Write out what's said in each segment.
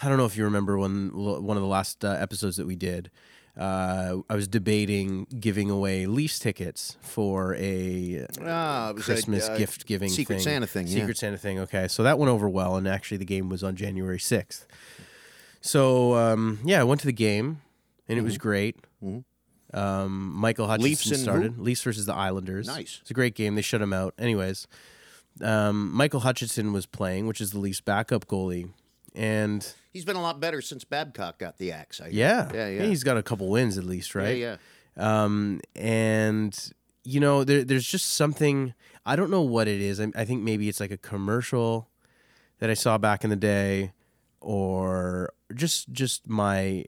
I don't know if you remember when one of the last uh, episodes that we did. Uh, I was debating giving away Leafs tickets for a Ah, it was a, Christmas uh, gift giving Secret thing. Santa thing, yeah. Secret Santa thing. Okay, so that went over well, and actually the game was on January sixth. So um, yeah, I went to the game, and it was great. Um, Michael Hutchinson Mm-hmm. Leafs and who? started. Leafs versus the Islanders. Nice. It's a great game. They shut him out. Anyways, um, Michael Hutchinson was playing, which is the Leafs backup goalie, and He's been a lot better since Babcock got the axe. I yeah, yeah, yeah. he's got a couple wins at least, right? Yeah, yeah. um, and you know there, there's just something i don't know what it is I, I think maybe it's like a commercial that i saw back in the day or just just my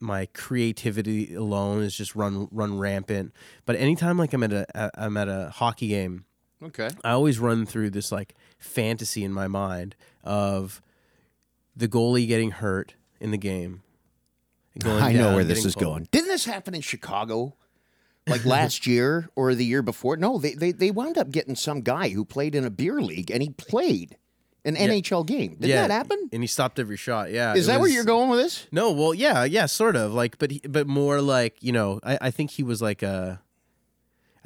my creativity alone is just run run rampant but anytime like i'm at a a- i'm at a hockey game Okay. I always run through this like fantasy in my mind of the goalie getting hurt in the game. going I know where this is pulled. going. Didn't this happen in Chicago? Like last year or the year before? No, they, they they wound up getting some guy who played in a beer league and he played an NHL game. Did that happen? And he stopped every shot. Yeah. Is that where you're going with this? No, well, yeah, yeah, sort of like, but he, but more like you know, I, I think he was like a,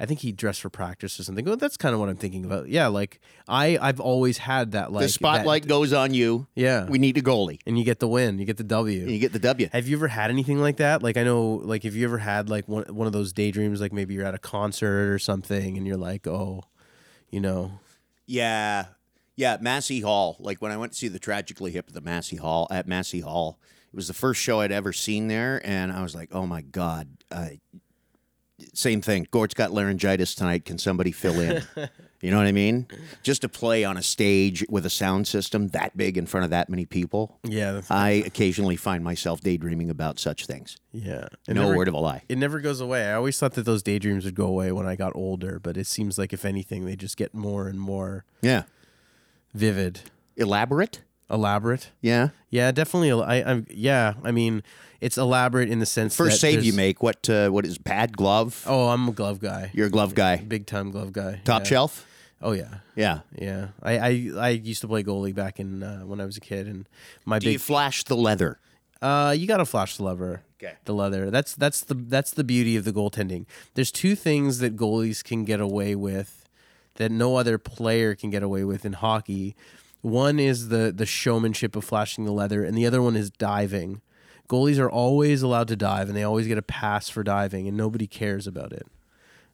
I think he dressed for practice or something. Well, that's kind of what I'm thinking about. Yeah, like I I've always had that like the spotlight that- goes on you. yeah, We need a goalie. and you get the win, you get the W. And you get the W. Have you ever had anything like that? Like I know, like have you ever had like one one of those daydreams? Like maybe you're at a concert or something, and you're like, oh, you know, Yeah. Yeah, Massey Hall. Like when I went to see the Tragically Hip at the Massey Hall at Massey Hall, it was the first show I'd ever seen there, and I was like, "Oh my god!" Uh, same thing. Gord's got laryngitis tonight. Can somebody fill in? you know what I mean? Just to play on a stage with a sound system that big in front of that many people. yeah, I occasionally find myself daydreaming about such things. yeah. It No never- word of a lie. It never goes away. I always thought that those daydreams would go away when I got older, but it seems like if anything, they just get more and more Yeah. vivid, Elaborate. Elaborate. Yeah. Yeah, definitely. I, I yeah. I mean, it's elaborate in the sense First that save you there's- make. What? Uh, what is bad glove? Oh, I'm a glove guy. You're a glove guy. Big time glove guy. Top yeah. shelf. Oh yeah, Yeah. yeah. I, I I used to play goalie back in uh, when I was a kid, and my Do you big flash the leather? Uh, you gotta flash the lever. Okay. The leather. That's that's the that's the beauty of the goaltending. There's two things that goalies can get away with that no other player can get away with in hockey. One is the the showmanship of flashing the leather, and the other one is diving. Goalies are always allowed to dive, and they always get a pass for diving, and nobody cares about it.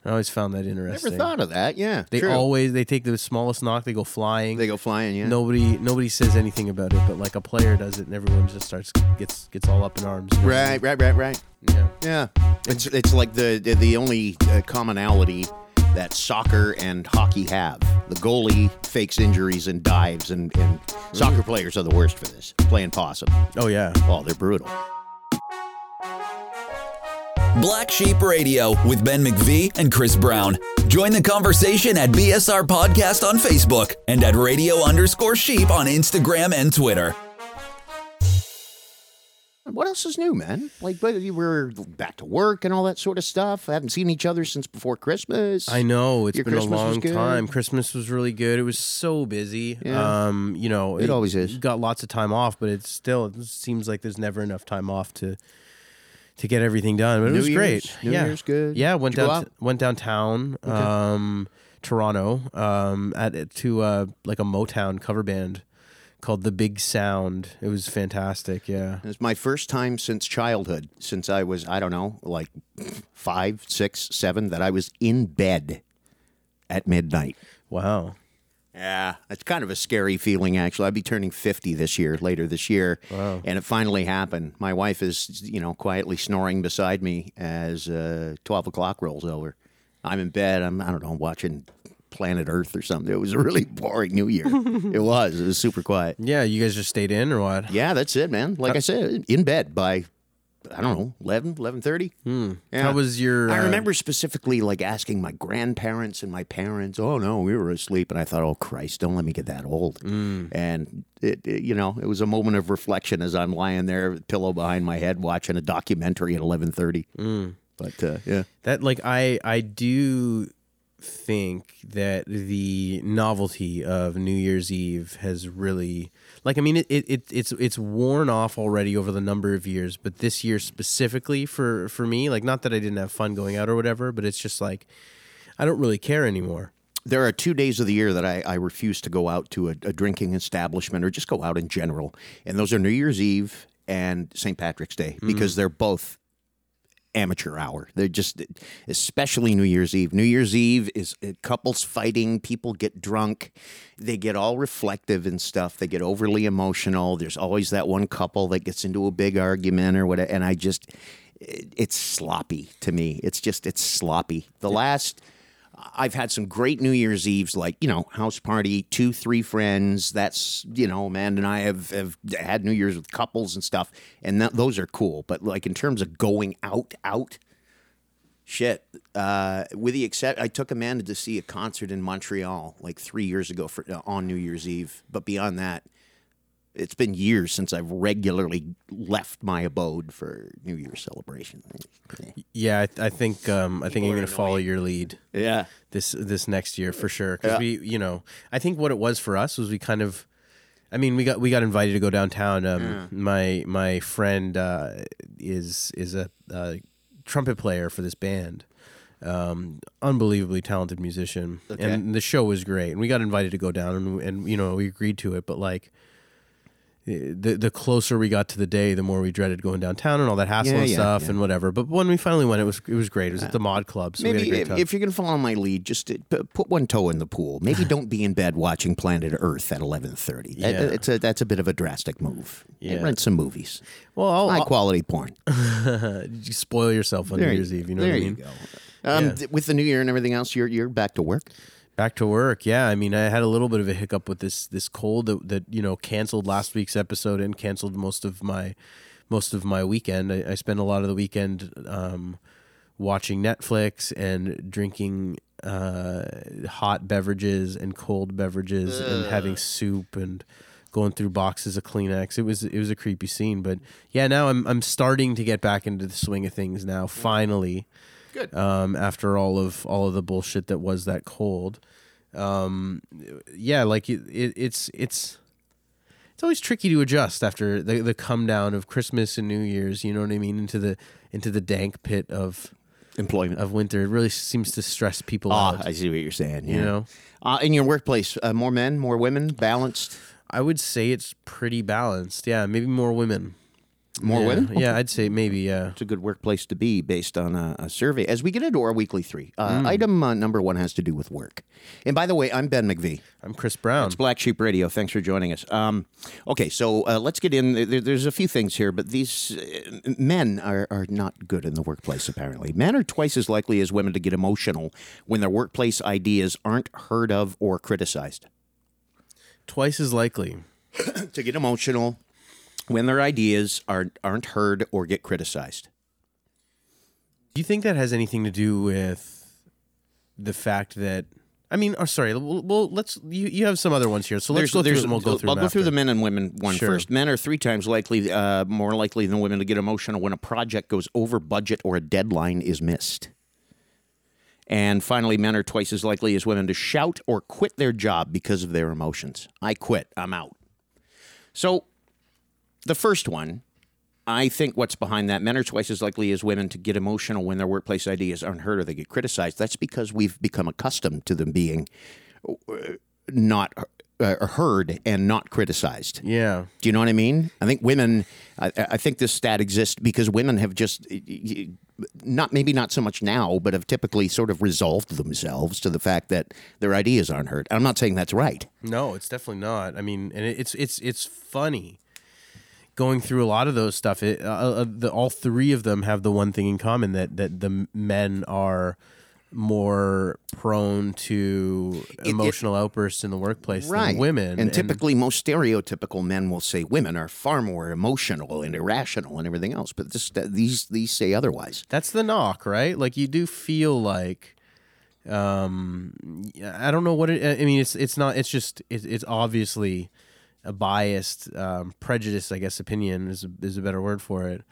I always found that interesting. Never thought of that. Yeah, They true. always they take the smallest knock, they go flying. they go flying. Yeah. Nobody nobody says anything about it, but like a player does it, and everyone just starts gets gets all up in arms. you know Right, right, right, right. Yeah. Yeah. It's it's like the the, the only uh, commonality that soccer and hockey have. The goalie fakes injuries and dives, and, and soccer mm. players are the worst for this. Playing possum. Oh yeah. Oh, they're brutal. Black Sheep Radio with Ben McVee and Chris Brown. Join the conversation at BSR Podcast on Facebook and at radio underscore sheep on Instagram and Twitter. What else is new, man? Like, but you were back to work and all that sort of stuff. I haven't seen each other since before Christmas. I know it's Your been Christmas a long time. Christmas was really good. It was so busy. Yeah. Um, you know, It always is. Got lots of time off, but it's still it seems like there's never enough time off to to get everything done. But it was Year's- great. New yeah. Year's good. Yeah, went Did you go down went downtown, um, Toronto, um, at to uh, like a Motown cover band called The Big Sound. It was fantastic. Yeah. It's my first time since childhood, since I was, I don't know, like five, six, seven, that I was in bed at midnight. Wow. Yeah, it's kind of a scary feeling, actually. I'd be turning 50 this year, later this year. Wow. And it finally happened. My wife is, you know, quietly snoring beside me as uh, 12 o'clock rolls over. I'm in bed. I'm, I don't know, watching Planet Earth or something. It was a really boring New Year. it was. It was super quiet. Yeah, you guys just stayed in or what? Yeah, that's it, man. Like I said, in bed by, I don't know, 11, 11.30. Hmm. How was your? I uh, remember specifically like asking my grandparents and my parents, "Oh no, we were asleep," and I thought, "Oh Christ, don't let me get that old." And it, it- you know, it was a moment of reflection as I'm lying there, pillow behind my head, watching a documentary at eleven thirty. But uh, yeah, that like I I do think that the novelty of New Year's Eve has really like I mean it, it, it it's it's worn off already over the number of years, but this year specifically for for me, like not that I didn't have fun going out or whatever, but it's just like I don't really care anymore. There are two days of the year that I, I refuse to go out to a, a drinking establishment or just go out in general, and those are New Year's Eve and St. Patrick's Day because mm. they're both amateur hour. They're just, especially New Year's Eve. New Year's Eve is uh, couples fighting, people get drunk, they get all reflective and stuff. They get overly emotional. There's always that one couple that gets into a big argument or whatever, and I just, it's sloppy to me. It's just, it's sloppy. The last. I've had some great New Year's Eves, like, you know, house party, two, three friends. That's, you know, Amanda and I have, have had New Year's with couples and stuff. And those are cool. But, like, in terms of going out, out, shit. Uh, with the except, I took Amanda to see a concert in Montreal like three years ago for uh, on New Year's Eve. But beyond that, it's been years since I've regularly left my abode for New Year's celebration. Yeah, I, I think um, I think I'm going to follow your lead. Yeah. this this next year for sure because we you know I think what it was for us was we kind of I mean we got we got invited to go downtown um my my friend uh, is is a, uh trumpet player for this band um unbelievably talented musician Okay. and the show was great and we got invited to go down and, and you know we agreed to it but like the the closer we got to the day, the more we dreaded going downtown and all that hassle Yeah, and yeah, stuff yeah. and whatever. But when we finally went, it was it was great. It was at the Mod Club, so we had a Maybe great if, if you're to follow my lead, just uh, put one toe in the pool. Maybe don't be in bed watching Planet Earth at 11:30. That- Yeah. it's a that's a bit of a drastic move. Yeah. Rent some movies. well, I'll, High I'll- quality porn. you spoil yourself on New Year's Eve. You know there what I mean? you go. Um, th- with the new year and everything else, you're you're back to work. Back to work. Yeah, I mean, I had a little bit of a hiccup with this this cold that, that you know canceled last week's episode and canceled most of my most of my weekend. I, I spent a lot of the weekend um, watching Netflix and drinking uh, hot beverages and cold beverages and having soup and going through boxes of Kleenex. It was it was a creepy scene, but yeah, now I'm I'm starting to get back into the swing of things now. Finally, Good. um, after all of all of the bullshit that was that cold. Um, yeah, like it, it, it's it's it's always tricky to adjust after the the come down of Christmas and New Year's. You know what I mean? Into the into the dank pit of Employment. of winter. It really seems to stress people Ah, out. I see what you're saying. You know, uh, in your workplace, uh, more men, more women, balanced. I would say it's pretty balanced. Yeah, maybe more women. More yeah. women? Yeah, I'd say maybe. Yeah. It's a good workplace to be based on a, a survey. As we get into our weekly three, uh, Hmm. item uh, number one has to do with work. And by the way, I'm Ben McVie. I'm Chris Brown. It's Black Sheep Radio. Thanks for joining us. Um, okay, so uh, let's get in. There, there's a few things here, but these uh, men are, are not good in the workplace, apparently. Men are twice as likely as women to get emotional when their workplace ideas aren't heard of or criticized. Twice as likely. To get emotional when their ideas are, aren't heard or get criticized. Do you think that has anything to do with the fact that? I mean, oh, sorry. Well, let's. You, you have some other ones here, so let's go through them. We'll go through. I'll go through the men and women one Sure. first. Men are three times likely, uh, more likely than women to get emotional when a project goes over budget or a deadline is missed. And finally, men are twice as likely as women to shout or quit their job because of their emotions. I quit. I'm out. So, the first one, I think what's behind that, men are twice as likely as women to get emotional when their workplace ideas aren't heard or they get criticized. That's because we've become accustomed to them being uh, not uh, heard and not criticized. Yeah. Do you know what I mean? I think women. I, I think this stat exists because women have just not maybe not so much now, but have typically sort of resolved themselves to the fact that their ideas aren't heard. I'm not saying that's right. No, it's definitely not. I mean, and it's it's it's funny going through a lot of those stuff. It, uh, uh, the, all three of them have the one thing in common that that the men are more prone to emotional outbursts in the workplace than women. And typically, most stereotypical men will say women are far more emotional and irrational and everything else. But this, these these say otherwise. That's the knock, right? Like you do feel like um I don't know what it I mean it's it's not it's just it's, it's obviously a biased um prejudice I guess opinion is a, is a better word for it.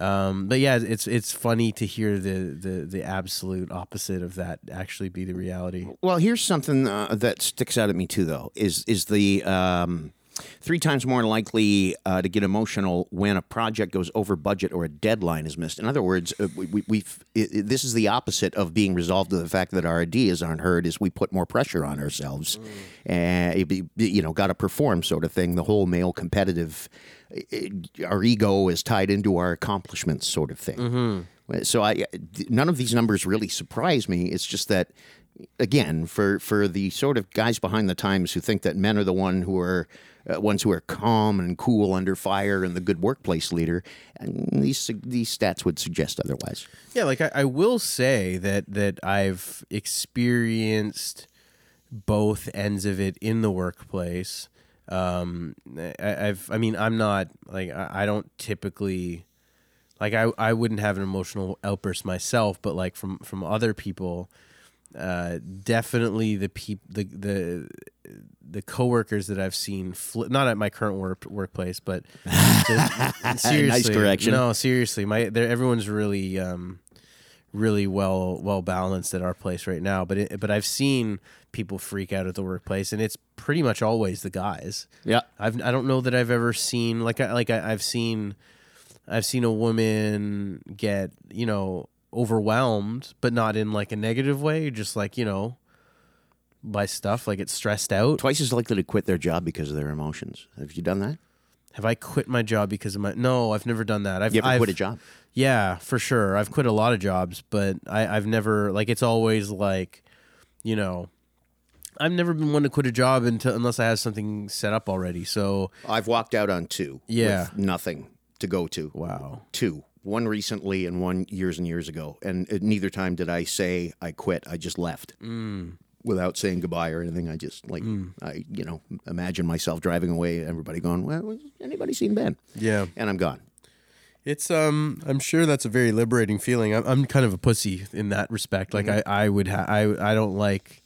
Um, but yeah, it's it's funny to hear the, the the absolute opposite of that actually be the reality. Well, here's something uh, that sticks out at me too, though. Is is the um, three times more likely uh, to get emotional when a project goes over budget or a deadline is missed. In other words, uh, we, we, we've it, this is the opposite of being resolved to the fact that our ideas aren't heard. Is we put more pressure on ourselves, and it be- you know, got to perform sort of thing. The whole male competitive, it- our ego is tied into our accomplishments, sort of thing. So I none of these numbers really surprise me. It's just that again for for the sort of guys behind the times who think that men are the one who are uh, ones who are calm and cool under fire and the good workplace leader, and these these stats would suggest otherwise. Yeah, like I, I will say that that I've experienced both ends of it in the workplace. Um, I, I've, I mean, I'm not like I, I don't typically like I, I wouldn't have an emotional outburst myself, but like from from other people, uh, definitely the peop the the the coworkers that I've seen, fli not at my current work workplace, but just, seriously, correction. No, seriously, my everyone's really um, really well well balanced at our place right now. But it, but I've seen people freak out at the workplace, and it's pretty much always the guys. Yeah. I've I don't know that I've ever seen like I like I, I've seen I've seen a woman get you know overwhelmed, but not in like a negative way, just like you know by stuff like it's stressed out. Twice as likely to quit their job because of their emotions. Have you done that? Have I quit my job because of my? No, I've never done that. I've You ever I've, quit a job? Yeah, for sure. I've quit a lot of jobs, but I, I've never like it's always like, you know, I've never been one to quit a job until unless I have something set up already. So I've walked out on two. Yeah. with nothing to go to. wow. Two. One recently and one years and years ago. And uh, neither time did I say I quit. I just left without saying goodbye or anything. I just like I you know imagine myself driving away. Everybody going, well, has anybody seen Ben? Yeah. And I'm gone. It's um I'm sure that's a very liberating feeling. I'm I'm kind of a pussy in that respect. Like I I would ha- I I don't like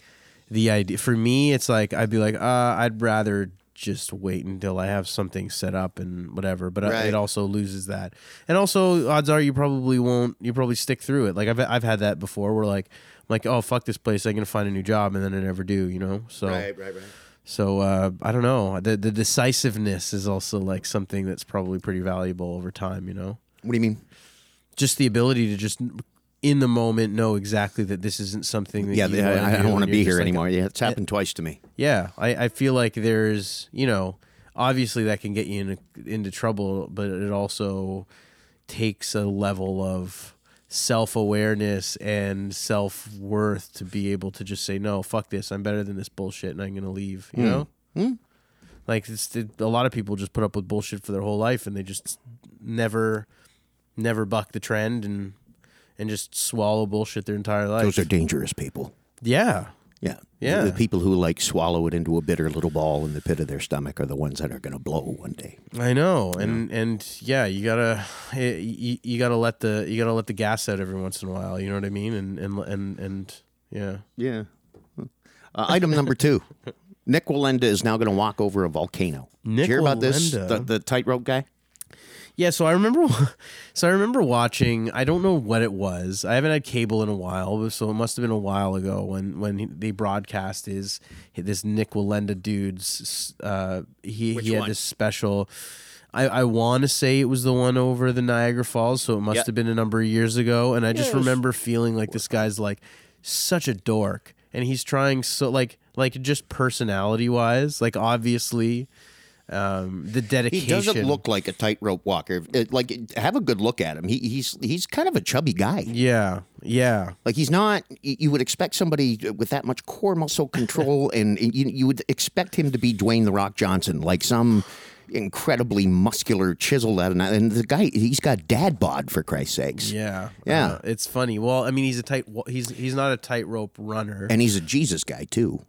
the idea. For me, it's like I'd be like, uh, I'd rather just wait until I have something set up and whatever. But Right. it also loses that. And also, odds are you probably won't. You probably stick through it. Like I've I've had that before. Where like I'm like, oh fuck this place. I'm gonna find a new job, and then I never do. You know. So right, right. so uh, I don't know. The the decisiveness is also like something that's probably pretty valuable over time. You know What do you mean? just the ability to just in the moment know exactly that this isn't something that Yeah, you I, wanna I do, don't want to be here like- anymore. Yeah, it's happened twice to me. yeah I, I feel like there's you know obviously that can get you in into trouble but it also takes a level of self-awareness and self-worth to be able to just say no fuck this. I'm better than this bullshit and i'm gonna leave you hmm. know? Hmm. Like it's, it, a lot of people just put up with bullshit for their whole life and they just never never buck the trend and and just swallow bullshit their entire life Those are dangerous people. yeah Yeah. Yeah. The people who like swallow it into a bitter little ball in the pit of their stomach are the ones that are going to blow one day. I know, and and yeah, you gotta eh, you, you gotta let the you gotta let the gas out every once in a while. You know what I mean? And and and and yeah, Yeah. Uh, item number two. Nik Wallenda is now going to walk over a volcano. Did Nick you hear about this? The, the tightrope guy? Yeah. So I remember, so I remember watching. I don't know what it was. I haven't had cable in a while, so it must have been a while ago when when he, they broadcast his this Nik Wallenda dude's. Uh, he Which he had one? this special. I, I want to say it was the one over the Niagara Falls, so it must Yeah. have been a number of years ago. And I just it was- remember feeling like this guy's like such a dork, and he's trying so like like just personality wise, like obviously, um, the dedication. He doesn't look like a tightrope walker. It- like, have a good look at him. He, he's he's kind of a chubby guy. Yeah, yeah, Like he's not. You would expect somebody with that much core muscle control, and you, you would expect him to be Dwayne the Rock Johnson, like some incredibly muscular, chiseled out. And, and the guy, he's got dad bod for Christ's sakes, yeah, Yeah. Uh, it's funny. Well, I mean, he's a tight. He's he's not a tightrope runner. and he's a Jesus guy too.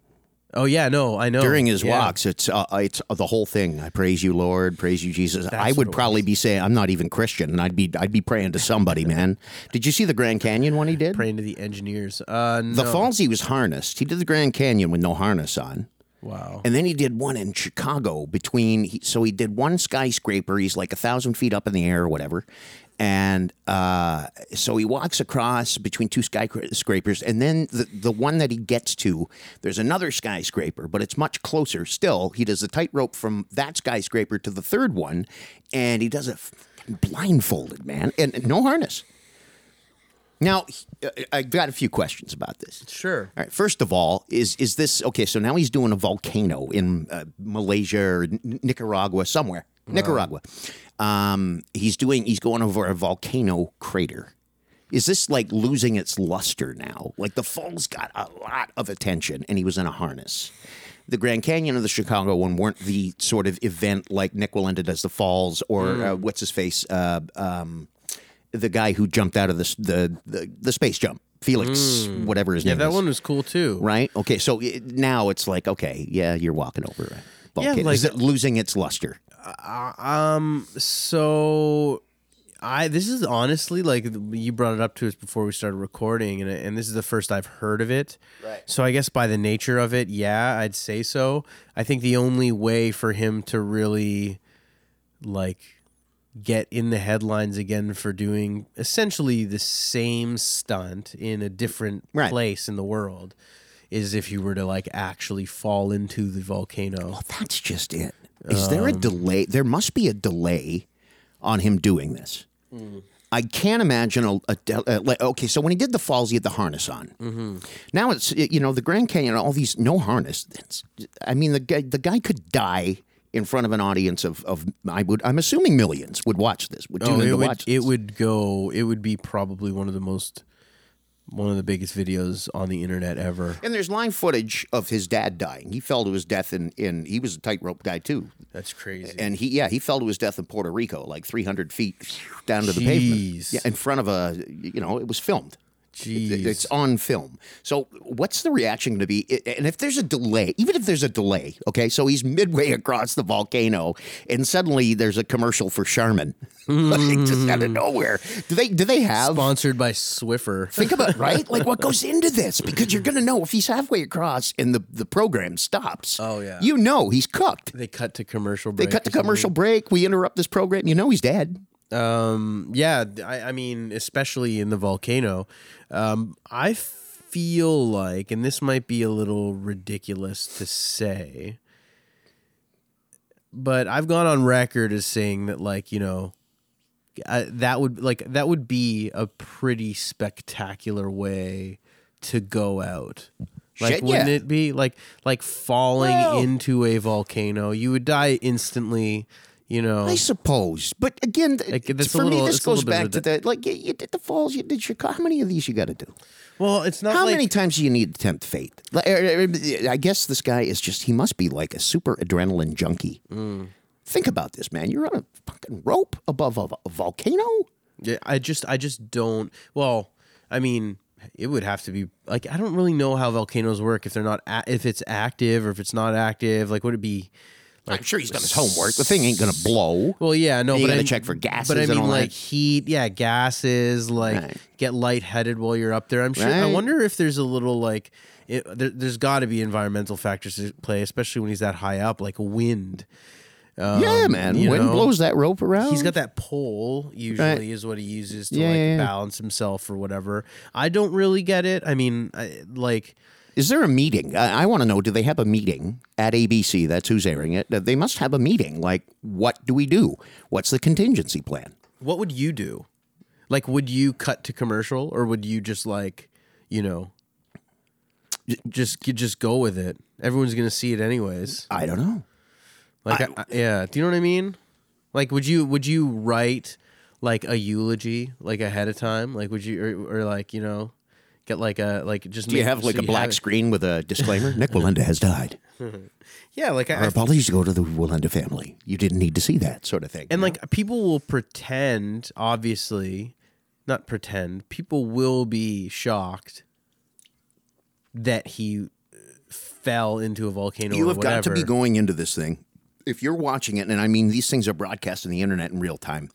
Oh yeah, no, I know. During his Yeah. walks, it's uh, it's the whole thing. I praise you, Lord. Praise you, Jesus. I would probably be saying I'm not even Christian, and I'd be I'd be praying to somebody, man. Did you see the Grand Canyon one he did? praying to the engineers. Uh, no. The falls he was harnessed. He did the Grand Canyon with no harness on. Wow. And then he did one in Chicago between. He, so he did one skyscraper. He's like a thousand feet up in the air or whatever. And uh, so he walks across between two skyscrapers, and then the the one that he gets to, there's another skyscraper, but it's much closer. Still, he does a tightrope from that skyscraper to the third one, and he does it blindfolded, man, and, and no harness. Now, uh, I've got a few questions about this. Sure. All right. First of all, is is this okay? So now he's doing a volcano in uh, Malaysia or N- Nicaragua somewhere. Nicaragua. Um, he's doing. He's going over a volcano crater. Is this like losing its luster now? Like the falls got a lot of attention, and he was in a harness. The Grand Canyon of the Chicago one weren't the sort of event like Nik Wallenda does the falls or uh, what's his face, uh, um, the guy who jumped out of the s- the the, the space jump, Felix, whatever his. Yeah, name that is one was cool too. right? Okay, so it, now it's like, okay, yeah, you're walking over a volcano. like- is it losing its luster? Um. So, I this is honestly like you brought it up to us before we started recording, and and this is the first I've heard of it. Right. So I guess by the nature of it, yeah, I'd say so. I think the only way for him to really, like, get in the headlines again for doing essentially the same stunt in a different Right. place in the world is if you were to like actually fall into the volcano. Well, that's just it. Is there a um, delay? There must be a delay on him doing this. Hmm. I can't imagine a, a, del- uh, like, okay. So when he did the falls, he had the harness on. Mm-hmm. Now it's you know the Grand Canyon, all these no harness. It's, I mean the guy the guy could die in front of an audience of, of I would I'm assuming millions would watch this. Would tune Oh, in it to would watch. it this. would go. It would be probably one of the most, one of the biggest videos on the internet ever. And there's live footage of his dad dying. He fell to his death in, in he was a tightrope guy too. That's crazy. And he yeah, he fell to his death in Puerto Rico, like three hundred feet down to the pavement. Yeah, in front of a you know, it was filmed. Jeez. It's on film. So what's the reaction going to be? And if there's a delay, even if there's a delay, okay, so he's midway across the volcano, and suddenly there's a commercial for Charmin, like just hmm. out of nowhere. Do they do they have Sponsored by Swiffer. Think about right, like what goes into this, because you're gonna know if he's halfway across and the the program stops. Oh, yeah. you know he's cooked. They cut to commercial break. They cut something. commercial break. We interrupt this program. You know he's dead. Um, yeah, I, I mean, especially in the volcano. Um, I feel like, and this might be a little ridiculous to say, but I've gone on record as saying that, like, you know, I, that would like that would be a pretty spectacular way to go out. Like, Shit, wouldn't yeah. it be like like falling Well- into a volcano? You would die instantly. You know, I suppose, but again, Like, for me, this goes back to the like you, you did the falls. You did Chicago. How many of these you got to do? Well, it's not How like many times do you need to tempt fate? Like, er, er, I guess this guy is just. He must be like a super adrenaline junkie. Mm. Think about this, man. You're on a fucking rope above a, a volcano. Yeah, I just I just don't. Well, I mean, it would have to be like I don't really know how volcanoes work if they're not a- if it's active or if it's not active. Like, would it be? I'm sure he's done his homework. The thing ain't gonna blow. Well, yeah, no, You but gotta I, check for gases But I and mean, all that. like heat, yeah, gases, like Right. get lightheaded while you're up there. I'm sure. I Right. wonder if there's a little like. It, there, there's got to be environmental factors to play, especially when he's that high up, like wind. yeah, man. Um, you Wind know, blows that rope around. He's got that pole usually Right. is what he uses to Yeah, like yeah, yeah. balance himself or whatever. I don't really get it. I mean, I, like Is there a meeting? I, I want to know. Do they have a meeting at ABC? That's who's airing it. They must have a meeting. Like, what do we do? What's the contingency plan? what would you do? Like would you cut to commercial or would you just like, you know, just just go with it? Everyone's going to see it anyways. I don't know. Like I, I- yeah, do you know what I mean? Like would you would you write like a eulogy like ahead of time? Like would you or, or like, you know, get like a like just Do you make- have like so a black have- screen with a disclaimer? Nik Wallenda has died. Yeah, like I, Our apologies go to the Wallenda family. You didn't need to see that sort of thing. And like people will pretend, obviously, not pretend. People will be shocked that he uh, fell into a volcano. you have got to be going into this thing. If you're watching it, and I mean these things are broadcast on the internet in real time.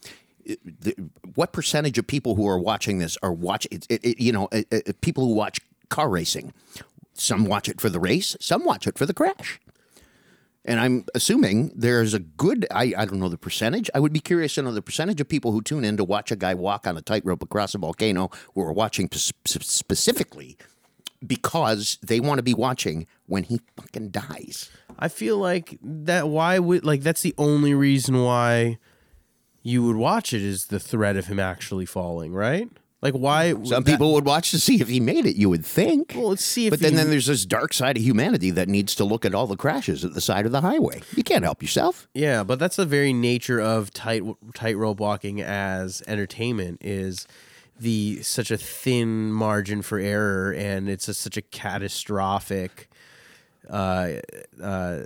The, what percentage of people who are watching this are watching? You know, it, it, people who watch car racing. Some watch it for the race. Some watch it for the crash. And I'm assuming there's a good, I, I don't know the percentage. I would be curious to know the percentage of people who tune in to watch a guy walk on a tightrope across a volcano who are watching specifically because they want to be watching when he fucking dies. I feel like that. Why would like that's the only reason why you would watch it is the threat of him actually falling, right? Like why? Some that- people would watch to see if he made it. You would think. Well, let's see if but then, he- then there's this dark side of humanity that needs to look at all the crashes at the side of the highway. You can't help yourself. Yeah, but that's the very nature of tight tightrope walking as entertainment is the such a thin margin for error, and it's a, such a catastrophic. Uh, uh,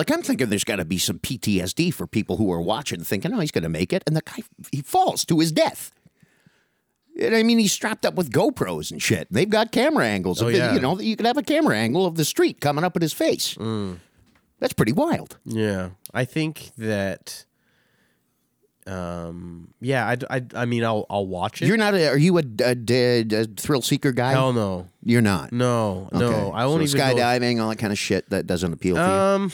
Like I'm thinking, there's got to be some PTSD for people who are watching, thinking, "Oh, he's going to make it," and the guy he falls to his death. And I mean, he's strapped up with GoPros and shit. They've got camera angles. Oh, the- yeah. You know, you could have a camera angle of the street coming up at his face. Mm. That's pretty wild. yeah, I think that. Um. Yeah. I. I. I mean, I'll. I'll watch it. You're not a, are you a, a, a- thrill seeker guy? Hell no. You're not. No. No. I won't so even. go- skydiving, all that kind of shit that doesn't appeal to you. Um,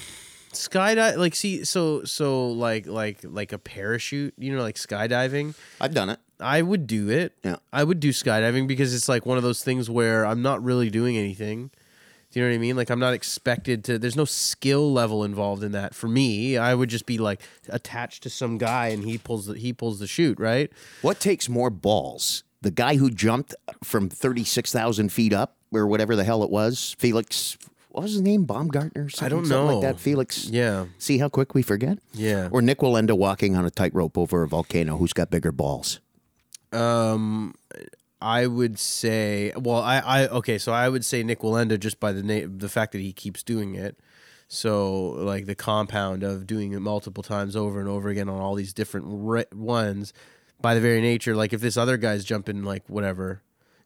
skydive like see so so like like like a parachute. You know, like skydiving. I've done it. I would do it. Yeah. I would do skydiving because it's like one of those things where I'm not really doing anything. Do you know what I mean? Like I'm not expected to there's no skill level involved in that. For me, I would just be like attached to some guy and he pulls the he pulls the chute, right? What takes more balls? The guy who jumped from 36,000 feet up or whatever the hell it was, Felix, what was his name? Baumgartner? Something, I don't something know. like that. Felix. Yeah. See how quick we forget? Yeah. Or Nik Wallenda walking on a tightrope over a volcano. Who's got bigger balls? Um I would say well I I okay, so I would say Nik Wallenda just by the name the fact that he keeps doing it. So like the compound of doing it multiple times over and over again on all these different ones by the very nature like if this other guy's jumping like whatever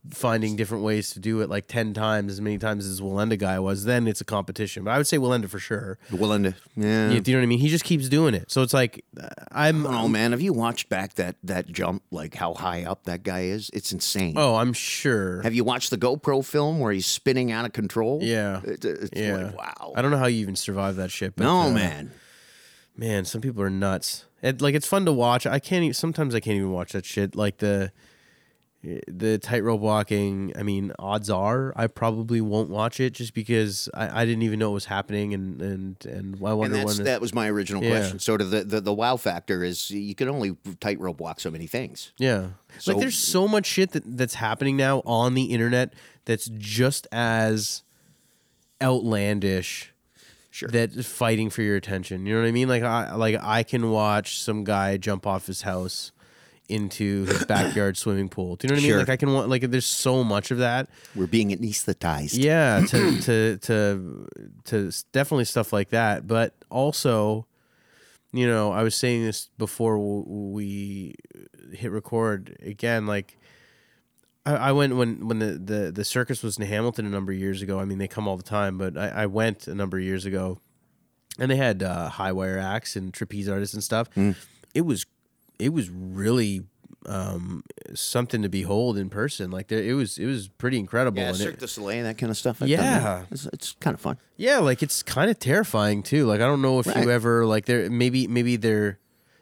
finding different ways to do it like 10 times as many times as Wallenda guy was then it's a competition. But I would say Wallenda for sure. Wallenda. Yeah. You, do you know what I mean? He just keeps doing it. So it's like uh, I'm Oh, man. Have you watched back that that jump, like how high up that guy is? It's insane. Oh, I'm sure. Have you watched the GoPro film where he's spinning out of control? Yeah. It- it's Yeah. like, wow. I don't know how you even survive that shit. But, no, uh, man. Man, some people are nuts. It, like it's fun to watch. I can't. Even, sometimes I can't even watch that shit. Like the the tightrope walking. I mean, odds are I probably won't watch it just because I, I didn't even know it was happening, and and and I And wonder that's, when. that was my original Yeah. question. Sort of the, the, the wow factor is you can only tightrope walk so many things. yeah, So- like there's so much shit that that's happening now on the internet that's just as outlandish Sure. that's fighting for your attention. You know what I mean? Like I like I can watch some guy jump off his house into his backyard swimming pool. Do you know what I mean? Sure. Like I can want like there's so much of that. We're being anesthetized. Yeah, to to to to definitely stuff like that, but also you know, I was saying this before we hit record again like I, I went when when the, the the circus was in Hamilton a number of years ago. I mean, they come all the time, but I, I went a number of years ago, and they had uh, high wire acts and trapeze artists and stuff. It was it was really um, something to behold in person. Like there, it was it was pretty incredible. Yeah, and it- Cirque du Soleil, that kind of stuff. I've. Yeah. It's, it's kind of fun. yeah, like it's kind of terrifying too. Like I don't know if Right. you ever like they're maybe maybe they're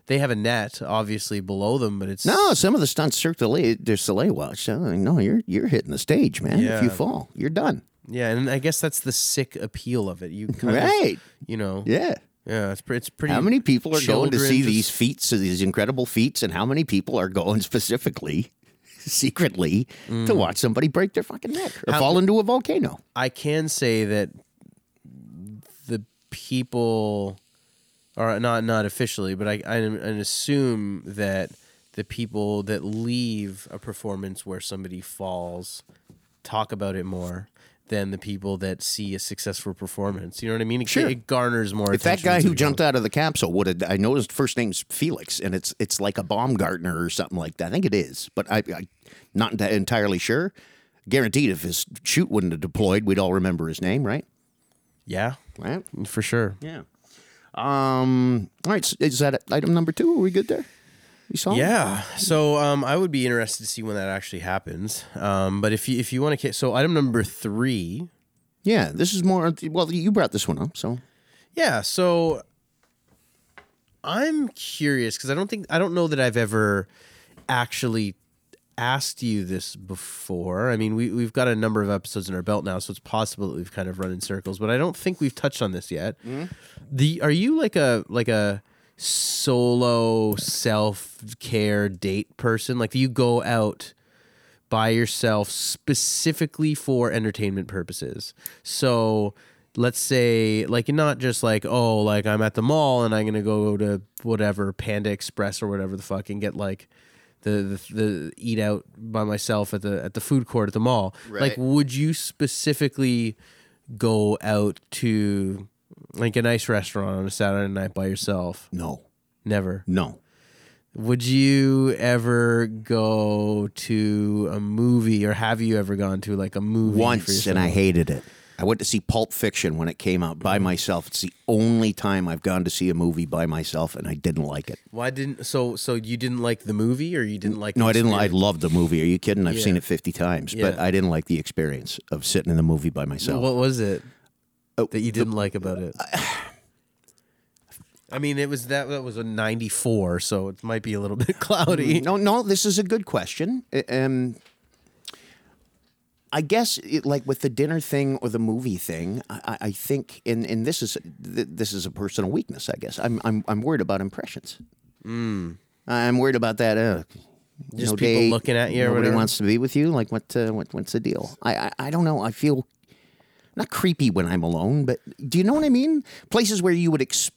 they have a net obviously below them, but it's No, some of the stunts Cirque du Soleil, watch. uh, No, you're you're hitting the stage, man. If you fall, you're done. yeah, and I guess that's the sick appeal of it. You kind Right. of you know Yeah. Yeah, it's pre- it's pretty. How many people are going to see just- these feats, these incredible feats, and how many people are going specifically, secretly, to watch somebody break their fucking neck or Mm. How- fall into a volcano? I can say that the people are not not officially, but I I, I assume that the people that leave a performance where somebody falls talk about it more than the people that see a successful performance. You know what I mean? It, Sure. it garners more. If that guy who jumped out of the capsule would have, I noticed first name's Felix, and it's it's like a Baumgartner or something like that. I think it is, but I, I not entirely sure. Guaranteed, if his chute wouldn't have deployed, we'd all remember his name, right? yeah, Right. for sure. Yeah. Um. All right. Is that item number two? Are we good there? You saw? Yeah. So um, I would be interested to see when that actually happens. Um, but if you if you want to, so item number three. Yeah. This is more. Well, you brought this one up, so Yeah, so I'm curious because I don't think I don't know that I've ever actually asked you this before. I mean, we we've got a number of episodes in our belt now, so it's possible that we've kind of run in circles, but I don't think we've touched on this yet. The are you like a like a solo self care date person? Like, you go out? by yourself specifically for entertainment purposes. So let's say like not just like oh like I'm at the mall and I'm gonna go to whatever Panda Express or whatever the fuck and get like the the, the eat out by myself at the at the food court at the mall. Like would you specifically go out to like a nice restaurant on a Saturday night by yourself? No, Never. no. Would you ever go to a movie, or have you ever gone to like a movie for Once, yourself? and I hated it. I went to see Pulp Fiction when it came out Mm-hmm. by myself. It's the only time I've gone to see a movie by myself, and I didn't like it. Why didn't so so you didn't like the movie, or you didn't like? No, the I didn't. I experience? loved the movie. Are you kidding? I've seen it fifty times, but Yeah. I didn't like the experience of sitting in the movie by myself. What was it Oh, that you didn't like about it? I mean, it was that that was a '94, so it might be a little bit cloudy. No, no, this is a good question. Um, I guess, it, like with the dinner thing or the movie thing, I, I- think, and, and this is this is a personal weakness. I guess I'm I'm I'm worried about impressions. I'm worried about that. Uh. Just know, people date, looking at you or Nobody whatever? wants to be with you. Like what? Uh, what what's the deal? I, I I don't know. I feel not creepy when I'm alone, but do you know what I mean? Places where you would, ex-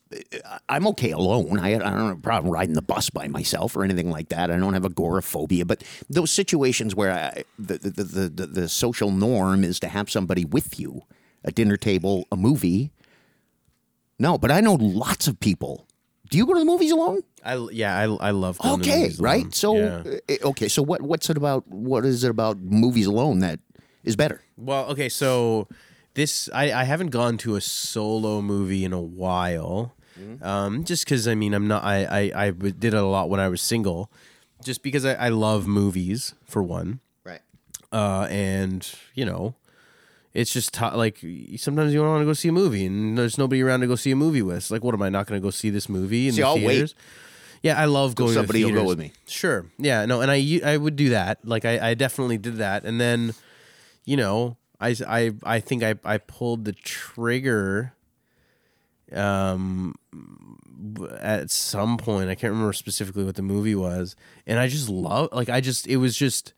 I'm okay alone. I, I don't have a problem riding the bus by myself or anything like that. I don't have agoraphobia, but those situations where I, the, the, the, the, the social norm is to have somebody with you, a dinner table, a movie. No, but I know lots of people. Do you go to the movies alone? I yeah, I I love going to Okay, movies right. So Yeah. uh, okay, so what what's it about? What is it about movies alone that is better? Well, okay, so this I, I haven't gone to a solo movie in a while, um, just because I mean I'm not I, I I did it a lot when I was single, just because I, I love movies for one, Right. uh, and you know, it's just t- like sometimes you want to go see a movie and there's nobody around to go see a movie with. It's like, what am I not going to go see this movie in See, the I'll wait. Yeah, I love going. somebody to will the go with me. Sure. Yeah. No, and I I would do that. Like I, I definitely did that, and then, you know, I I I think I I pulled the trigger. Um, at some point, I can't remember specifically what the movie was, and I just love like I just it was just.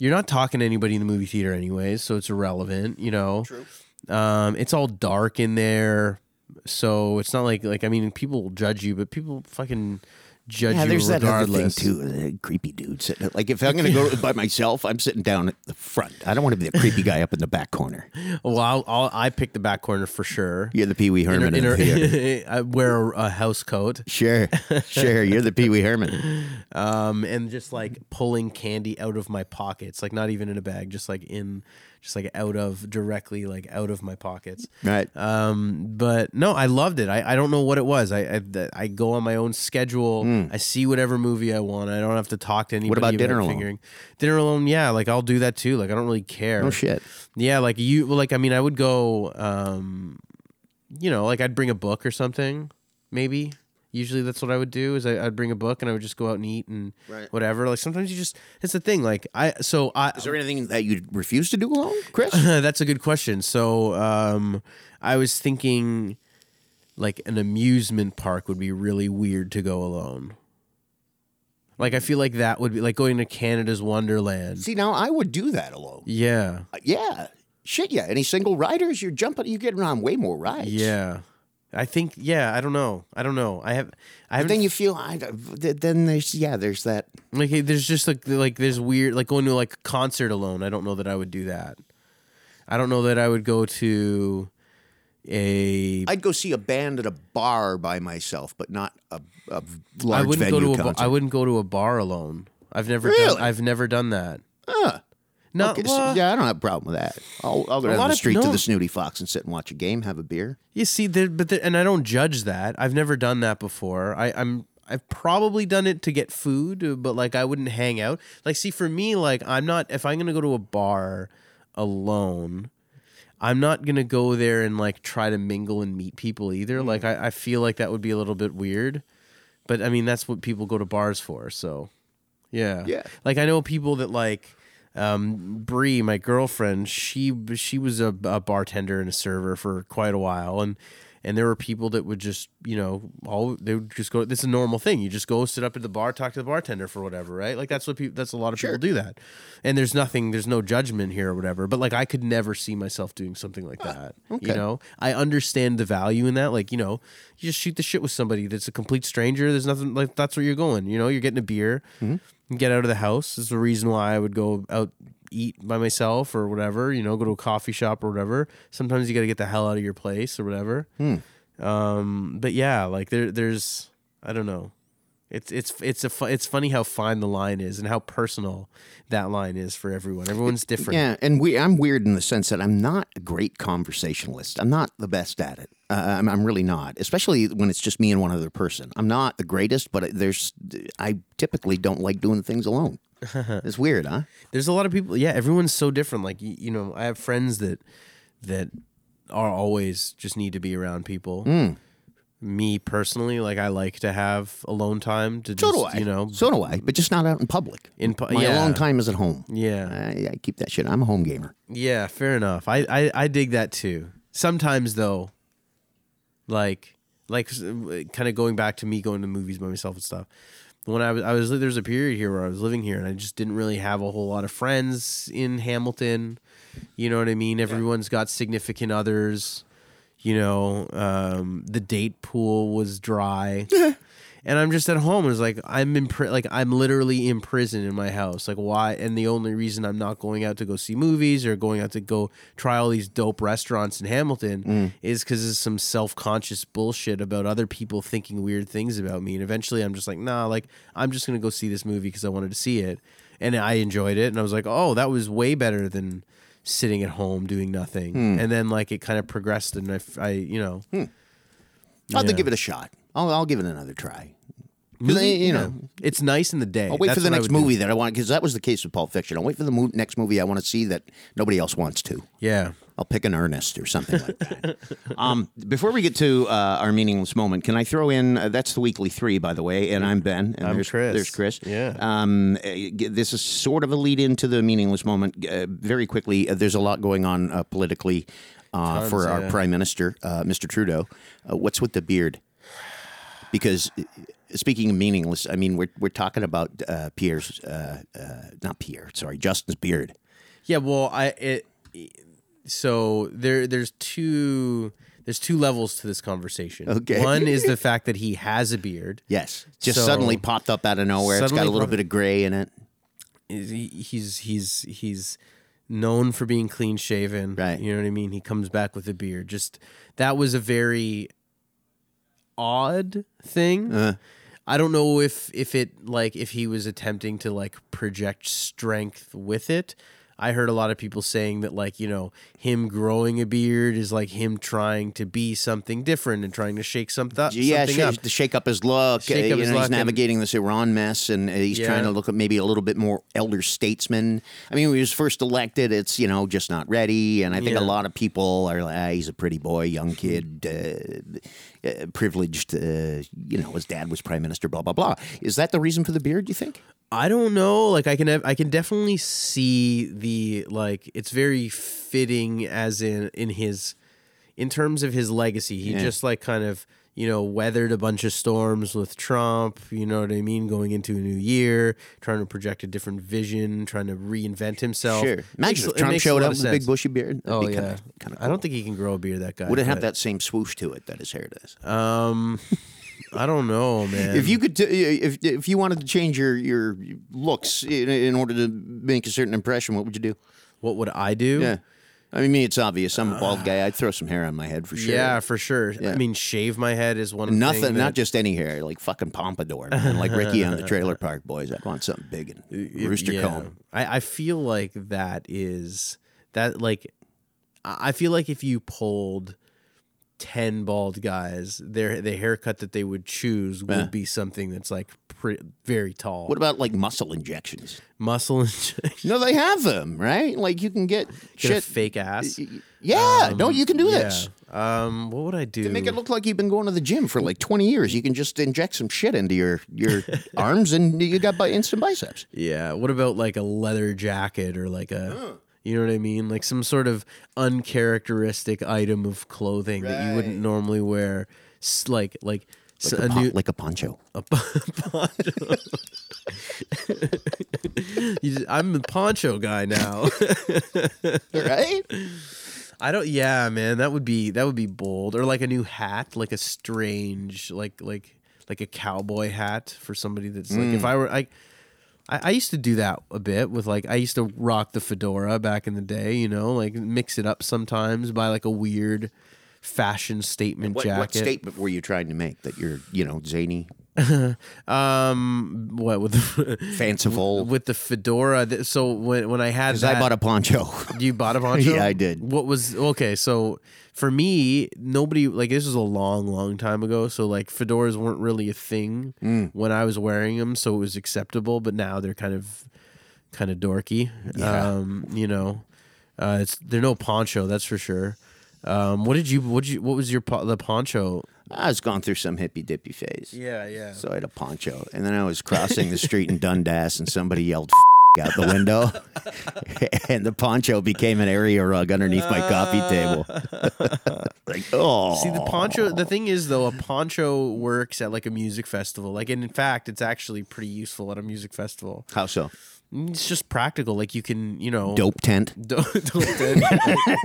You're not talking to anybody in the movie theater anyways, so it's irrelevant, you know. True. Um, it's all dark in there, so it's not like like I mean, people will judge you, but people fucking judge Yeah, you there's that other thing too. The creepy dude sitting. Like if I'm going to go by myself, I'm sitting down at the front. I don't want to be the creepy guy up in the back corner. Well, I'll, I'll, I picked the back corner for sure. You're the Pee Wee Herman in, In a- the. I wear a, a house coat, Sure, sure. You're the Pee Wee Herman. um, and just like pulling candy out of my pockets, like not even in a bag, just like in, just like out of directly like out of my pockets. Right. Um, but no, I loved it. I, I don't know what it was. I, I I go on my own schedule. I see whatever movie I want. I don't have to talk to anybody. What about dinner about alone? Figuring. Dinner alone, yeah. Like I'll do that too. Like I don't really care. Oh shit. Yeah, like you like I mean I would go um you know, like I'd bring a book or something, maybe. Usually that's what I would do is I, I'd bring a book and I would just go out and eat and Right. whatever. Like sometimes you just it's the thing. Like I so I Is there anything that you refuse to do alone, Chris? that's a good question. So um I was thinking like an amusement park would be really weird to go alone. Like I feel like that would be like going to Canada's Wonderland. See, now I would do that alone. Yeah. Uh, Yeah. Shit, yeah. Any single riders? You're jumping. You get around way more rides. Yeah. I think yeah, I don't know. I don't know. I have I then you feel. I, then there's yeah. There's that. like there's just like like there's weird like going to like a concert alone. I don't know that I would do that. I don't know that I would go to a I'd go see a band at a bar by myself, but not a, a I large wouldn't go venue to a bar, concert. I wouldn't go to a bar alone. I've never Really? done I've never done that. Huh. No, Okay, so- yeah, I don't have a problem with that. I'll, I'll go down the of- street to the Snooty Fox and sit and watch a game, have a beer. You see, there, but there, and I don't judge that. I've never done that before. I, I'm I've probably done it to get food, but like I wouldn't hang out. Like, see, for me, like I'm not if I'm gonna go to a bar alone, I'm not gonna go there and like try to mingle and meet people either. Mm. Like I, I feel like that would be a little bit weird. But I mean that's what people go to bars for, so yeah. Yeah. Like I know people that like um Bree, my girlfriend, she she was a, a bartender and a server for quite a while. And and there were people that would just, you know, all they would just go. This is a normal thing. You just go sit up at the bar, talk to the bartender for whatever, right? Like that's what people. That's a lot of people do that. And there's nothing. There's no judgment here or whatever. But like I could never see myself doing something like ah, that. You okay. know, I understand the value in that. Like you know, you just shoot the shit with somebody that's a complete stranger. There's nothing like that's where you're going. You know, you're getting a beer, and get out of the house. This is the reason why I would go out eat by myself or whatever. You know, go to a coffee shop or whatever. Sometimes you got to get the hell out of your place or whatever. Um, but yeah, like there, there's, I don't know. It's it's it's a fu- it's funny how fine the line is and how personal that line is for everyone. Everyone's different. Yeah, and we I'm weird in the sense that I'm not a great conversationalist. I'm not the best at it. Uh, I'm, I'm really not, especially when it's just me and one other person. I'm not the greatest, but there's I typically don't like doing things alone. it's weird, huh? There's a lot of people. Yeah, everyone's so different. Like you, you know, I have friends that that are always just need to be around people. Hmm. Me personally, like I like to have alone time to So just do I. you know so do I, but just not out in public. in pu- My yeah alone time is at home. yeah I, I keep that shit. I'm a home gamer. Yeah, fair enough. I, I, I dig that too. Sometimes though, like like kind of going back to me going to movies by myself and stuff. When I was I was there's a period here where I was living here and I just didn't really have a whole lot of friends in Hamilton. You know what I mean? Everyone's got significant others. You know, um, the date pool was dry. and I'm just at home. It's like I'm in pri- like I'm literally in prison in my house. Like why? And the only reason I'm not going out to go see movies or going out to go try all these dope restaurants in Hamilton is because of some self conscious bullshit about other people thinking weird things about me. And eventually, I'm just like, nah. Like I'm just gonna go see this movie because I wanted to see it, and I enjoyed it. And I was like, oh, that was way better than sitting at home doing nothing. Hmm. And then like it kind of progressed, and I, you know. Hmm. I'll Yeah. give it a shot. I'll, I'll give it another try. 'Cause I- you know, it's nice in the day. I'll wait That's for the next would do. movie that I want because that was the case with Pulp Fiction. I'll wait for the mo- next movie I want to see that nobody else wants to. Yeah. I'll pick an Ernest or something like that. um, before we get to uh, our meaningless moment, can I throw in? Uh, that's the weekly three, by the way, and I'm Ben. And I'm there's, Chris. There's Chris. Yeah. Um, uh, this is sort of a lead into the meaningless moment. Uh, very quickly, uh, there's a lot going on uh, politically uh, Tons, for our yeah. prime minister, uh, Mr. Trudeau. Uh, what's with the beard? Because. Speaking of meaningless, I mean we're we're talking about uh, Pierre's, uh, uh, not Pierre, sorry, Justin's beard. Yeah, well, I it so there there's two there's two levels to this conversation. Okay. One is the fact that he has a beard. Yes, just So- suddenly popped up out of nowhere. It's got a little bit of gray in it. He's he's he's known for being clean shaven. Right. You know what I mean? He comes back with a beard. Just that was a very odd thing. Uh, I don't know if if it like if he was attempting to like project strength with it. I heard a lot of people saying that like, you know, him growing a beard is like him trying to be something different and trying to shake some th- yeah, something sh- up. to shake up his look. Shake uh, up his know, look he's and- navigating this Iran mess, and uh, he's trying to look at maybe a little bit more elder statesman. I mean, when he was first elected, it's you know just not ready, and I think Yeah. a lot of people are like, ah, he's a pretty boy, young kid, uh, uh, privileged. Uh, you know, his dad was prime minister. Blah blah blah. Is that the reason for the beard? Do you think? I don't know. Like I can have, I can definitely see the like it's very fitting as in in his in terms of his legacy. He Yeah. just like kind of you know weathered a bunch of storms with Trump. You know what I mean? Going into a new year, trying to project a different vision, trying to reinvent himself. Sure. Makes- Imagine if Trump showed up with a big bushy beard. That'd Oh be yeah, kinda, kind of. I don't think he can grow a beard. That guy Would it have that same swoosh to it that his hair does? Um, I don't know, man. If you could, t- if if you wanted to change your your looks in, in order to make a certain impression, what would you do? what would I do? Yeah, I mean, me, it's obvious. I'm a bald guy. I'd ah. throw some hair on my head for sure. Yeah, for sure. Yeah. I mean, shave my head is one nothing, thing. not just any hair, like fucking pompadour, man, like Ricky on the Trailer Park Boys. I'd want something big and rooster yeah. comb. I, I feel like that is that like I I feel like if you pulled ten bald guys, their the haircut that they would choose would Yeah. be something that's like pre- very tall. What about like muscle injections? muscle injection? No, they have them, right? Like you can get, Get shit. fake ass. Yeah, no, you can do yeah. this. Um, what would I do? To make it look like you've been going to the gym for like 20 years, you can just inject some shit into your your arms and you got instant biceps. Yeah. What about like a leather jacket or like a, you know what I mean? Like some sort of uncharacteristic item of clothing that you wouldn't normally wear. S- Like like, s- Like a, a pon- new like a poncho. a poncho. You just- I'm the poncho guy now. right? I don't. Yeah, man, that would be that would be bold. Or like a new hat, like a strange, like like like a cowboy hat for somebody that's like. If mm. I were I, I, I used to do that a bit with like I used to rock the fedora back in the day. You know, like mix it up sometimes by like a weird fashion statement What, jacket. what statement were you trying to make? That you're, you know, zany, Um, what with the fanciful? with the fedora? So when when I had Because I bought a poncho. You bought a poncho? Yeah, I did. What was okay? So for me, nobody like this was a long, long time ago. So like fedoras weren't really a thing Mm. when I was wearing them, so it was acceptable. But now they're kind of, kind of dorky. Yeah. Um, you know, uh, it's they're no poncho, that's for sure. Um, what did you? What did you? What was your po- the poncho? I was going through some hippy dippy phase. Yeah, yeah. So I had a poncho. And then I was crossing the street in Dundas and somebody yelled out the window. and the poncho became an area rug underneath my coffee table. like, oh. See the poncho. The thing is, though, a poncho works at like a music festival. Like, and in fact, it's actually pretty useful at a music festival. How so? It's just practical. Like you can, you know, Dope tent. Don't, don't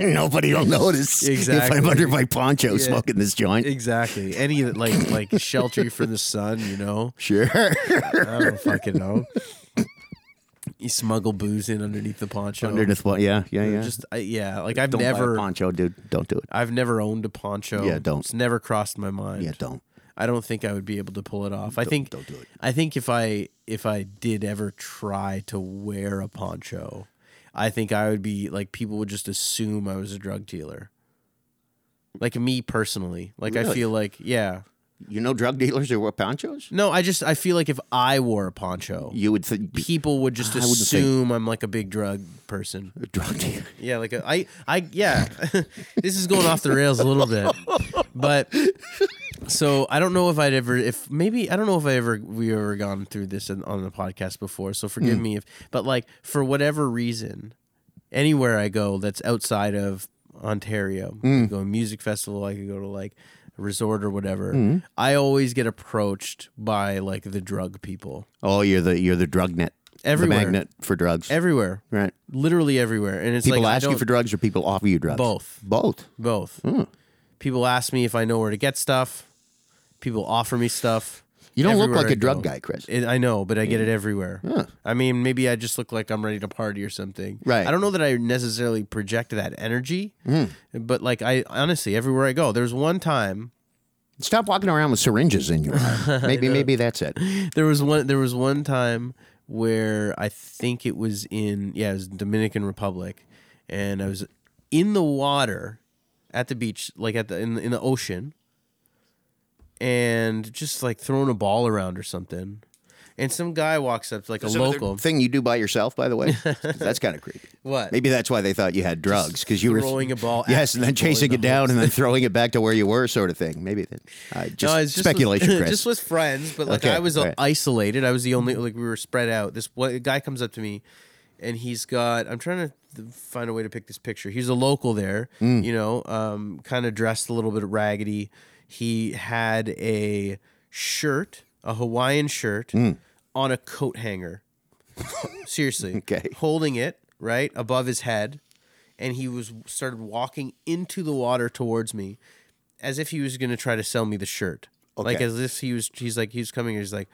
Nobody will notice exactly. if I'm under my poncho smoking this joint. exactly any like like shelter from the sun. You know, Sure. I don't fucking know. You smuggle booze in underneath the poncho. Underneath what? Yeah, yeah, yeah. Just I, yeah, like I've don't never, poncho, dude. Don't do it. I've never owned a poncho. Yeah, don't. It's never crossed my mind. Yeah, don't. I don't think I would be able to pull it off. I think don't do it. I think if I if I did ever try to wear a poncho, I think I would be like people would just assume I was a drug dealer. Like me personally. Like I Really? feel like yeah. You know drug dealers who wear ponchos? No, I just I feel like if I wore a poncho, You would think people would just I assume I'm like a big drug person. a drug dealer. Yeah, like a, I, I, yeah. this is going off the rails a little bit, but so I don't know if I'd ever, if maybe I don't know if I ever we ever gone through this in, on the podcast before. So forgive hmm. me if, but like for whatever reason, anywhere I go that's outside of Ontario, I hmm. go to a music festival, I could go to like resort or whatever. I always get approached by like the drug people Oh, you're the you're the drug net. Everywhere. The magnet for drugs. everywhere, right. literally everywhere, and it's People like ask you for drugs or people offer you drugs? Both. Both. Both. Hmm. People ask me if I know where to get stuff. People offer me stuff. You don't look like a drug guy, Chris. It, I know, but I get it everywhere. Huh. I mean, maybe I just look like I'm ready to party or something. Right. I don't know that I necessarily project that energy, Hmm. but like I honestly, everywhere I go, there's one time. Stop walking around with syringes in your arm. Maybe maybe that's it. There was one. There was one time where I think it was in yeah, it was Dominican Republic, and I was in the water at the beach, like at the in, in the ocean, and just like throwing a ball around or something. And some guy walks up, like a local. thing you do by yourself, by the way. that's kind of creepy. What? Maybe that's why they thought you had drugs because you were throwing a ball Yes, and then chasing the it down and then throwing it back to where you were, sort of thing. Maybe that. Uh, just no, it's just speculation, with, Chris. just with friends, but like Okay, I was right. isolated. I was the only like we were spread out. This one guy comes up to me, and he's got. I'm trying to find a way to pick this picture. He's a local there, Mm. you know, um, kind of dressed a little bit raggedy. He had a shirt, a Hawaiian shirt, Mm. on a coat hanger. Seriously, Okay. holding it right above his head, and he was started walking into the water towards me, as if he was going to try to sell me the shirt. Like as if he was. He's like he's coming. He's like,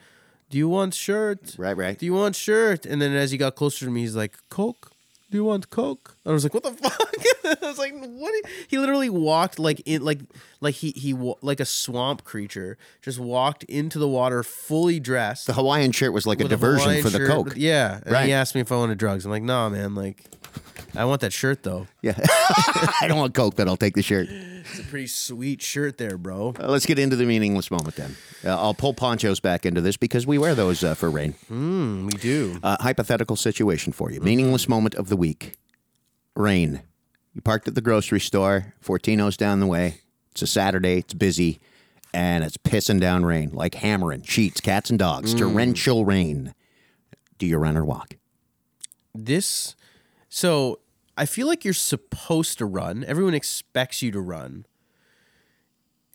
"Do you want shirt? right, right. Do you want shirt?" And then as he got closer to me, he's like, "Coke." Do you want Coke? I was like, "What the fuck?" I was like, "What?" He literally walked like in like like he he like a swamp creature just walked into the water fully dressed. the Hawaiian shirt was like a diversion Hawaiian for the shirt coke. yeah. And Right. he asked me if I wanted drugs. I'm like, nah, man. Like, I want that shirt though. Yeah. I don't want Coke, but I'll take the shirt. It's a pretty sweet shirt there, bro. Uh, let's get into the meaningless moment then. Uh, I'll pull ponchos back into this because we wear those uh, for rain. Mm, we do. Uh, hypothetical situation for you. Meaningless moment of the week. Rain. You parked at the grocery store, Fortino's down the way. It's a Saturday, it's busy, and it's pissing down rain, like hammering, sheets, cats and dogs, torrential rain. Do you run or walk? This so I feel like you're supposed to run. Everyone expects you to run.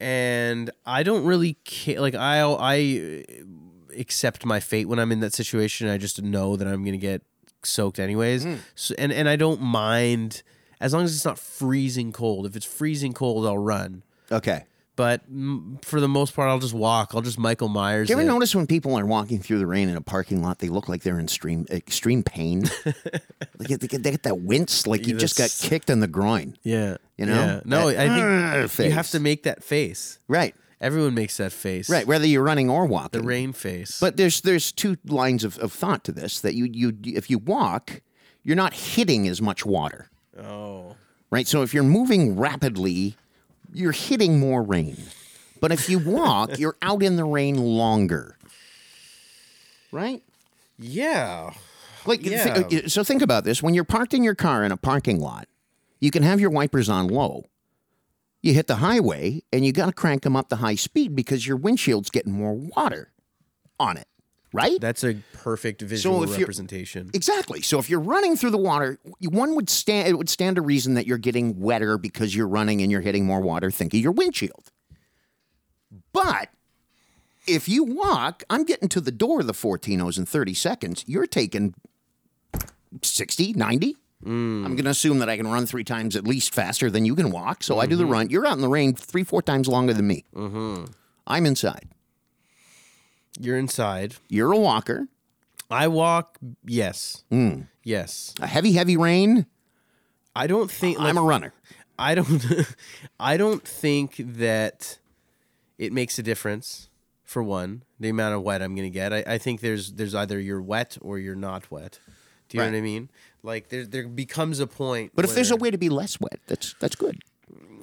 And I don't really care like I I uh, accept my fate when I'm in that situation. I just know that I'm going to get soaked anyways. Hmm. So, and and I don't mind as long as it's not freezing cold. If it's freezing cold, I'll run. Okay. But mm, for the most part, I'll just walk. I'll just Michael Myers. Do you ever it. notice when people are walking through the rain in a parking lot, they look like they're in extreme extreme pain? they, get, they, get, they get that wince, like you Yeah, just got kicked in the groin. Yeah, You know? Yeah. No, That, I think you have to make that face. Right, Everyone makes that face. right. Whether you're running or walking. The rain face. But there's there's two lines of, of thought to this that you you if you walk, you're not hitting as much water, oh, right? So if you're moving rapidly, you're hitting more rain. But if you walk, you're out in the rain longer, right? yeah. Like, Yeah. thi- so think about this: when you're parked in your car in a parking lot, you can have your wipers on low. You hit the highway, and you got to crank them up to high speed because your windshield's getting more water on it, right? That's a perfect visual you're- representation. Exactly. So if you're running through the water, one would stand. It would stand to reason that you're getting wetter because you're running and you're hitting more water. Think of your windshield. But if you walk, I'm getting to the door of the Fortino's in 30 seconds. You're taking 60, 90. Mm. I'm going to assume that I can run three times at least faster than you can walk. So I do the mm-hmm. run. You're out in the rain three, four times longer than me. Mm-hmm. I'm inside. You're inside. You're a walker. I walk. Yes. Hmm. Yes. A heavy, heavy rain. I don't think. Like, I'm a runner. I don't. I don't think that it makes a difference. For one, the amount of wet I'm going to get. I, I think there's there's either you're wet or you're not wet. Do you know what I mean? Like there there becomes a point. But if there's a way to be less wet, that's that's good.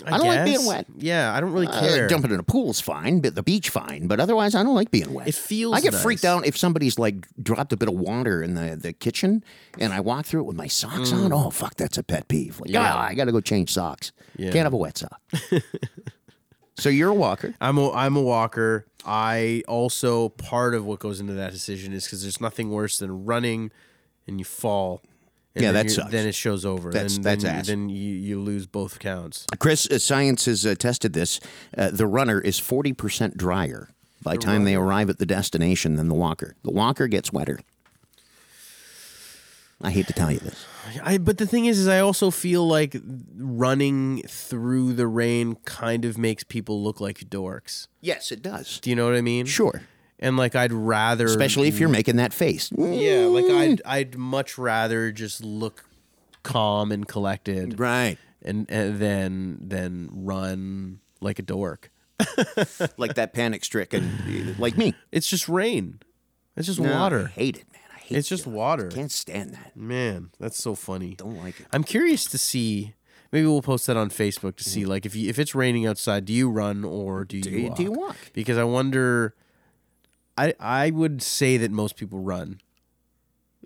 I, I don't like being wet. Yeah, I don't really Uh, care. jumping in a pool's fine, but the beach fine. But otherwise, I don't like being wet. It feels I get nice. freaked out if somebody's like dropped a bit of water in the, the kitchen, and I walk through it with my socks on. Oh fuck, that's a pet peeve. Like, Mm. Yeah. ah, I got to go change socks. Yeah. Can't have a wet sock. so you're a walker. I'm a I'm a walker. I also part of what goes into that decision is because there's nothing worse than running and you fall. Yeah, that sucks. Then it shows over. That's- then, that's then, ass. Then you, you lose both counts. Chris, uh, science has uh, tested this. Uh, the runner is forty percent drier by the time they arrive at the destination than the walker. The walker gets wetter. I hate to tell you this. I but the thing is, is I also feel like running through the rain kind of makes people look like dorks. Yes, it does. Do you know what I mean? Sure. And like I'd rather, Especially if you're making that face. yeah, like I'd I'd much rather just look calm and collected Right. and, and then then run like a dork. like that panic stricken, like me. It's just rain. It's just No, I water. hate it, man. I hate it. It's just it. water. Can't stand that. Man, that's so funny. Don't like it. I'm curious to see. Maybe we'll post that on Facebook to see, like, if you, if it's raining outside, do you run or do you you- walk? do you walk? Because I wonder. I I would say that most people run.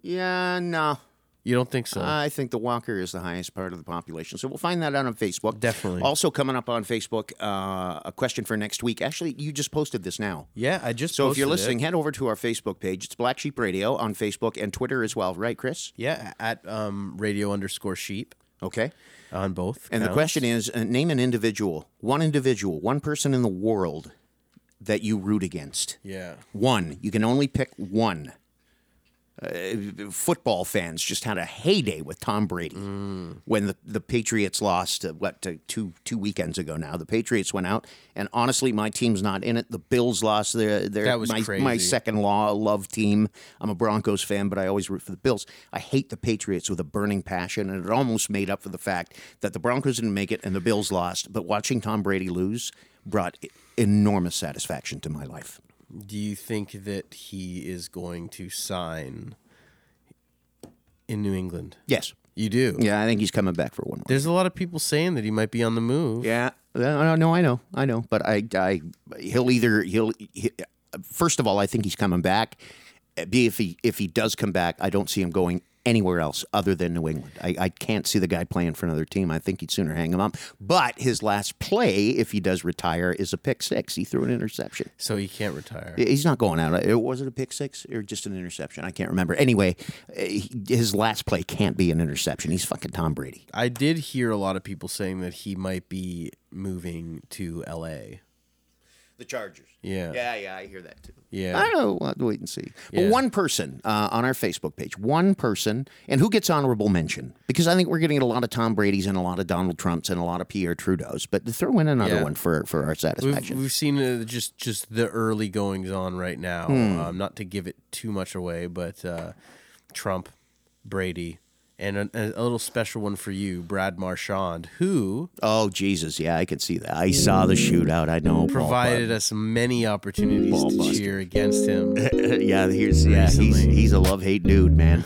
Yeah, no. You don't think so? I think the walker is the highest part of the population. So we'll find that out on Facebook. Definitely. Also coming up on Facebook, uh, a question for next week. Actually, you just posted this now. yeah, I just. So if you're posted it. listening, head over to our Facebook page. It's Black Sheep Radio on Facebook and Twitter as well, right, Chris? yeah, at um radio underscore sheep Okay. on both. And the question is uh, name an individual, one individual, one person in the world that you root against. Yeah. One. You can only pick one. Uh, football fans just had a heyday with Tom Brady when the, the Patriots lost. Uh, what to, two two weekends ago now? The Patriots went out, and honestly, my team's not in it. The Bills lost their their That was my, crazy. my second law love team. I'm a Broncos fan, but I always root for the Bills. I hate the Patriots with a burning passion, and it almost made up for the fact that the Broncos didn't make it and the Bills lost. But watching Tom Brady lose brought enormous satisfaction to my life. Do you think that he is going to sign in New England? Yes. You do. Yeah, I think he's coming back for one more. There's a lot of people saying that he might be on the move. Yeah, no, I know, I know, but I, I, he'll either he'll. He, first of all, I think he's coming back. B if he if he does come back, I don't see him going anywhere else other than New England. I, I can't see the guy playing for another team. I think he'd sooner hang him up. But his last play, if he does retire, is a pick six. He threw an interception. So he can't retire. He's not going out. Uh, it was it a pick six or just an interception? I can't remember. Anyway, uh, his last play can't be an interception. He's fucking Tom Brady. I did hear a lot of people saying that he might be moving to L.A. The Chargers. Yeah. Yeah, yeah, I hear that too. Yeah. I don't know. We'll have to wait and see. But Yeah. one person uh, on our Facebook page, one person, and who gets honorable mention? Because I think we're getting a lot of Tom Brady's and a lot of Donald Trumps and a lot of Pierre Trudeau's. But throw in another Yeah. one for, for our We've, satisfaction. we've seen uh, just just the early goings on right now. Hmm. Um, not to give it too much away, but uh, Trump, Brady, and a, a little special one for you, Brad Marchand, who oh, Jesus. Yeah, I can see that. I saw the shootout. I know. Provided us many opportunities to cheer against him. yeah, here's yeah, he's he's a love hate dude, man.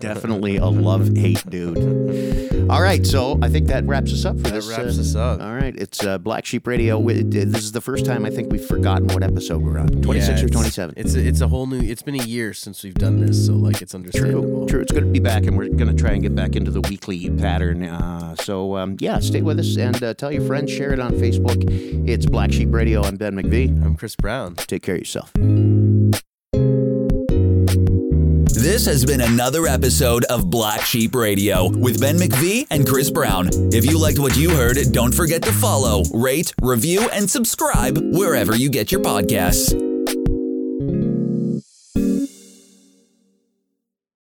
Definitely a love hate dude. All right, so I think that wraps us up for That this. wraps uh, us up. All right, it's uh, Black Sheep Radio. We- This is the first time I think we've forgotten what episode we're on. Twenty six Yeah, or twenty seven. It's a, it's a whole new. It's been a year since we've done this, so like it's understandable. True, true. It's going to be back, and we're going to try and get back into the weekly pattern. Uh, so, um, yeah, stay with us and uh, tell your friends, share it on Facebook. It's Black Sheep Radio. I'm Ben McVee. I'm Chris Brown. Take care of yourself. This has been another episode of Black Sheep Radio with Ben McVee and Chris Brown. If you liked what you heard, don't forget to follow, rate, review, and subscribe wherever you get your podcasts.